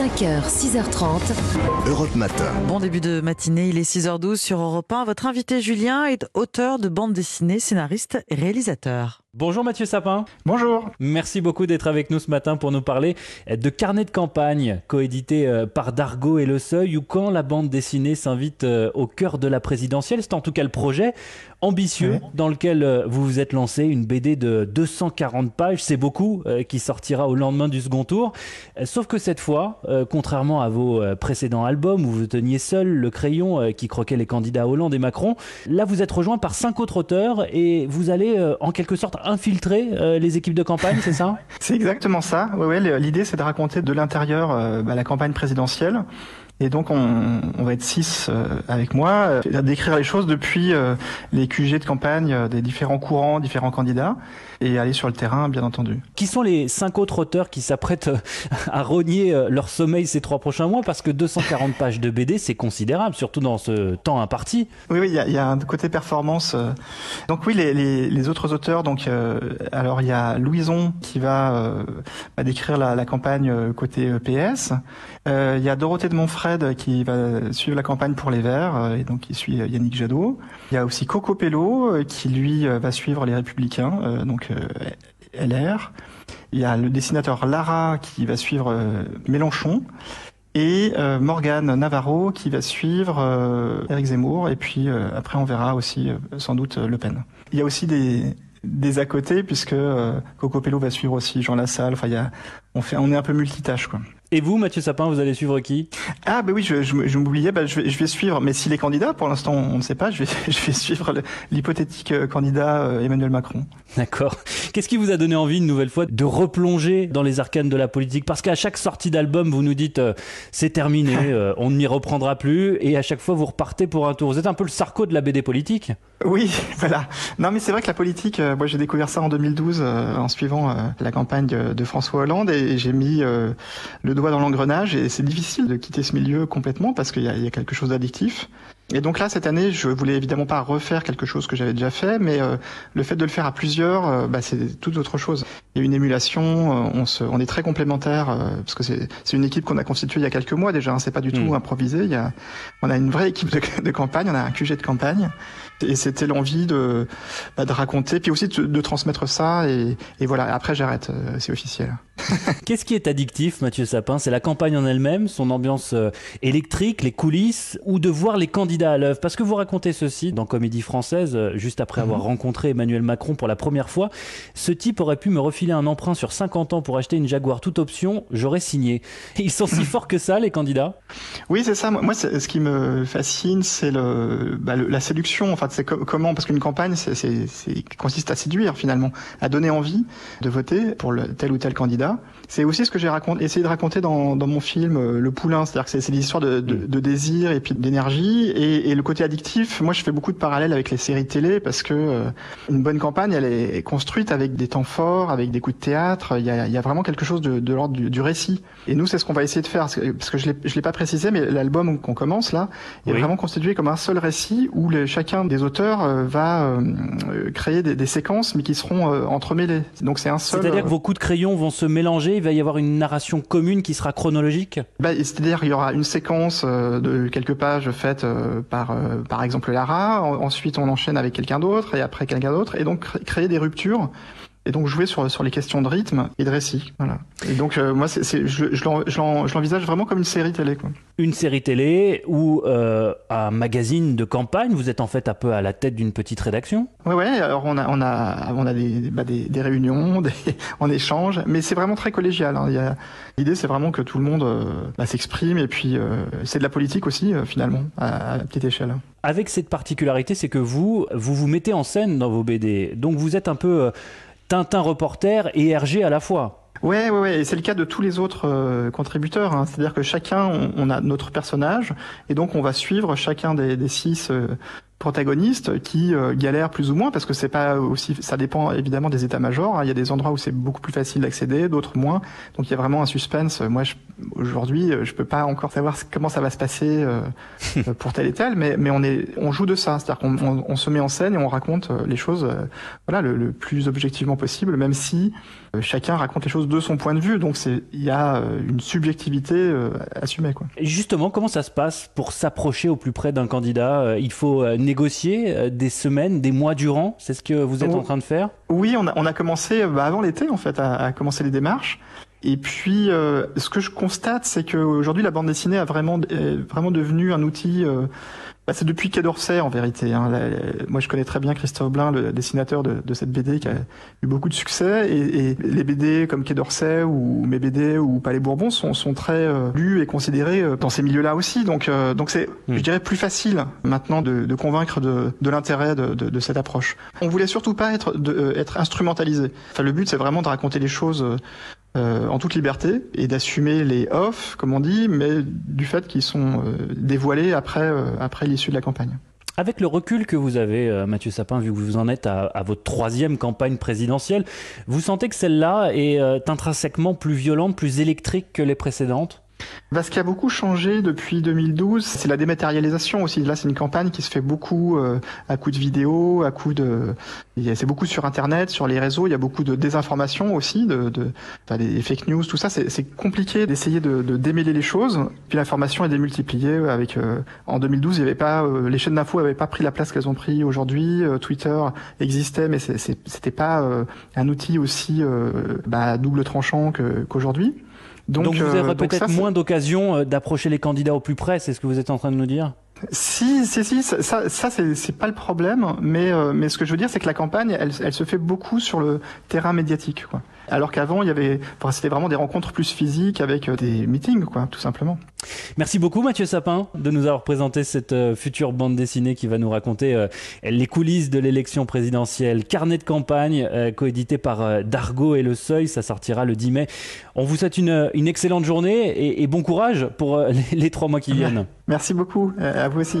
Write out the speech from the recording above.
5h, 6h30. Europe Matin. Bon début de matinée, il est 6h12 sur Europe 1. Votre invité Julien est auteur de bande dessinée, scénariste et réalisateur. Bonjour Mathieu Sapin. Bonjour. Merci beaucoup d'être avec nous ce matin pour nous parler de Carnet de campagne, coédité euh, par Dargo et Le Seuil, ou quand la bande dessinée s'invite euh, au cœur de la présidentielle. C'est en tout cas le projet ambitieux Ouais. dans lequel euh, vous vous êtes lancé, une BD de 240 pages, c'est beaucoup, euh, qui sortira au lendemain du second tour. Euh, Sauf que cette fois, euh, contrairement à vos euh, précédents albums où vous teniez seul le crayon euh, qui croquait les candidats Hollande et Macron, là vous êtes rejoint par cinq autres auteurs et vous allez euh, en quelque sorte infiltrer euh, les équipes de campagne, c'est ça? C'est exactement ça. Ouais, ouais, L'idée, c'est de raconter de l'intérieur euh, bah, la campagne présidentielle. Et donc, on, on va être six euh, avec moi, euh, décrire les choses depuis euh, les QG de campagne euh, des différents courants, différents candidats, et aller sur le terrain, bien entendu. Qui sont les cinq autres auteurs qui s'apprêtent à rogner leur sommeil ces trois prochains mois? Parce que 240 pages de BD, c'est considérable, surtout dans ce temps imparti. Oui, oui, il y a, il y a un côté performance. Donc oui, les, les, les autres auteurs. Donc, alors il y a Louison qui va, va décrire la, la campagne côté PS. Il y a Dorothée de Qui va suivre la campagne pour les Verts euh, et donc qui suit euh, Yannick Jadot. Il y a aussi Coco Pello euh, qui lui va suivre les Républicains, donc LR. Il y a le dessinateur Lara qui va suivre Mélenchon et euh, Morgane Navarro qui va suivre Éric Zemmour et puis après on verra aussi sans doute Le Pen. Il y a aussi des à côté puisque Coco Pello va suivre aussi Jean Lassalle. Enfin y a on on est un peu multitâche quoi. Et vous, Mathieu Sapin, vous allez suivre qui? Ah bah oui, je, je, je m'oubliais, bah, je, vais, je vais suivre, mais si les candidats, pour l'instant on ne sait pas, je vais, je vais suivre l'hypothétique euh, candidat euh, Emmanuel Macron. D'accord. Qu'est-ce qui vous a donné envie, une nouvelle fois, de replonger dans les arcanes de la politique? Parce qu'à chaque sortie d'album, vous nous dites euh, c'est terminé, euh, on n'y reprendra plus, et à chaque fois vous repartez pour un tour. Vous êtes un peu le Sarko de la BD politique Oui, voilà. Non mais c'est vrai que la politique, euh, moi j'ai découvert ça en 2012 euh, en suivant euh, la campagne de, François Hollande et, j'ai mis euh, le doigt dans l'engrenage et c'est difficile de quitter ce milieu complètement parce qu'il y y a quelque chose d'addictif. Et donc là, cette année, je voulais évidemment pas refaire quelque chose que j'avais déjà fait, mais euh, le fait de le faire à plusieurs, euh, bah, c'est toute autre chose. Il y a une émulation, euh, on, se, on est très complémentaires, euh, parce que c'est une équipe qu'on a constituée il y a quelques mois déjà, hein, c'est pas du tout Mm. improvisé. Il y a, on a une vraie équipe de, de campagne, on a un QG de campagne, et c'était l'envie de, bah, de raconter, puis aussi de, de transmettre ça, et, et voilà, après j'arrête, euh, c'est officiel. Qu'est-ce qui est addictif, Mathieu Sapin? C'est la campagne en elle-même, son ambiance euh, électrique, les coulisses, ou de voir les candidats à l'œuvre? Parce que vous racontez ceci dans Comédie Française, euh, juste après avoir rencontré Emmanuel Macron pour la première fois. Ce type aurait pu me refiler un emprunt sur 50 ans pour acheter une Jaguar toute option, j'aurais signé. Ils sont si forts que ça, les candidats? Oui, c'est ça. Moi, c'est- ce qui me fascine, c'est le, bah, le- la séduction. Enfin, c'est co- comment? Parce qu'une campagne, c'est, c'est, c'est consiste à séduire finalement, à donner envie de voter pour le, tel ou tel candidat. C'est aussi ce que j'ai raconté, essayé de raconter dans, dans mon film euh, Le Poulain, c'est-à-dire que c'est, des histoires de, de, de désir et puis d'énergie et, et le côté addictif. Moi, je fais beaucoup de parallèles avec les séries télé parce que euh, une bonne campagne, elle est construite avec des temps forts, avec des coups de théâtre. Il y a, il y a vraiment quelque chose de, de l'ordre du, du récit. Et nous, c'est ce qu'on va essayer de faire parce que, je l'ai, l'ai pas précisé, mais l'album qu'on commence là est Oui. vraiment constitué comme un seul récit où chacun des auteurs euh, va euh, créer des, des séquences, mais qui seront entremêlées. Donc c'est un seul. C'est-à-dire que vos coups de crayon vont se mélanger, il va y avoir une narration commune qui sera chronologique? Bah, C'est-à-dire il y aura une séquence euh, de quelques pages faite euh, par euh, par exemple Lara. En- ensuite on enchaîne avec quelqu'un d'autre et après quelqu'un d'autre et donc cré- créer des ruptures. Et donc jouer sur sur les questions de rythme et de récit, voilà. Et donc euh, moi c'est c'est- je je l'en- je l'en- je l'envisage vraiment comme une série télé quoi. une série télé ou euh, un magazine de campagne? Vous êtes en fait un peu à la tête d'une petite rédaction? Ouais, ouais. Alors on a, on a, on a des, bah, des, des réunions, des, on échange, mais c'est vraiment très collégial. hein. Il y a- L'idée, c'est vraiment que tout le monde euh, bah, s'exprime et puis euh, c'est de la politique aussi finalement à, à petite échelle. Avec cette particularité, c'est que vous, vous vous mettez en scène dans vos BD. Donc vous êtes un peu Tintin reporter et Hergé à la fois. Ouais, ouais, ouais. Et c'est le cas de tous les autres euh, contributeurs. hein. C'est-à-dire que chacun, on, a notre personnage, et donc on va suivre chacun des, des six euh, protagonistes qui euh, galèrent plus ou moins parce que c'est pas aussi, ça dépend évidemment des états-majors. Hein. Il y a des endroits où c'est beaucoup plus facile d'accéder, d'autres moins. Donc il y a vraiment un suspense. Moi, aujourd'hui, je peux pas encore savoir comment ça va se passer pour tel et tel, mais mais on est, on joue de ça, c'est-à-dire qu'on on, se met en scène et on raconte les choses, voilà, le, le, plus objectivement possible, même si chacun raconte les choses de son point de vue. Donc c'est, il y a une subjectivité assumée, quoi. Et justement, comment ça se passe pour s'approcher au plus près d'un candidat? Euh, Il faut euh, négocier euh, des semaines, des mois durant C'est ce que vous êtes en train de faire? Oui, on a, on a commencé bah, avant l'été en fait à, à, commencer les démarches. Et puis, ce que je constate, c'est qu'aujourd'hui, la bande dessinée a vraiment, vraiment devenu un outil bah, c'est depuis Quai d'Orsay en vérité. Hein. moi je connais très bien Christophe Blain, le dessinateur de, de, cette BD qui a eu beaucoup de succès. Et, et les BD comme Quai d'Orsay ou mes BD ou Palais Bourbon sont, sont très euh, lus et considérés euh, dans ces milieux-là aussi. Donc euh, donc c'est, hmm. je dirais, plus facile maintenant de, de convaincre de, de l'intérêt de, de, cette approche. On voulait surtout pas être, de, être instrumentalisé. Enfin le but c'est vraiment de raconter les choses euh, en toute liberté et d'assumer les off, comme on dit, mais du fait qu'ils sont euh, dévoilés après, euh, après l'issue de la campagne. Avec le recul que vous avez, Mathieu Sapin, vu que vous en êtes à votre troisième campagne présidentielle, vous sentez que celle-là est intrinsèquement plus violente, plus électrique que les précédentes? Bah, ce qui a beaucoup changé depuis 2012, c'est la dématérialisation aussi. Là, c'est une campagne qui se fait beaucoup euh, à coup de vidéo, à coup de. C'est beaucoup sur Internet, sur les réseaux. Il y a beaucoup de désinformation aussi, de, de enfin, des fake news, tout ça. C'est compliqué d'essayer de, de, démêler les choses. Puis l'information est démultipliée. Avec euh, en 2012, il y avait pas euh, les chaînes d'infos n'avaient pas pris la place qu'elles ont pris aujourd'hui. Twitter existait, mais c'était pas un outil aussi bah, double tranchant qu'aujourd'hui. Donc, vous aurez euh, peut-être moins d'occasions euh, d'approcher les candidats au plus près, c'est ce que vous êtes en train de nous dire? Si, si, si, ça, ça c'est pas le problème, mais, euh, mais ce que je veux dire, c'est que la campagne, elle, elle, se fait beaucoup sur le terrain médiatique, quoi. Alors qu'avant, il y avait, enfin, c'était vraiment des rencontres plus physiques avec des meetings, quoi, tout simplement. Merci beaucoup, Mathieu Sapin, de nous avoir présenté cette future bande dessinée qui va nous raconter les coulisses de l'élection présidentielle. Carnet de campagne, coédité par Dargo et Le Seuil, ça sortira le 10 mai. On vous souhaite une, une excellente journée et, et bon courage pour les, les trois mois qui viennent. Merci beaucoup, euh, à vous aussi.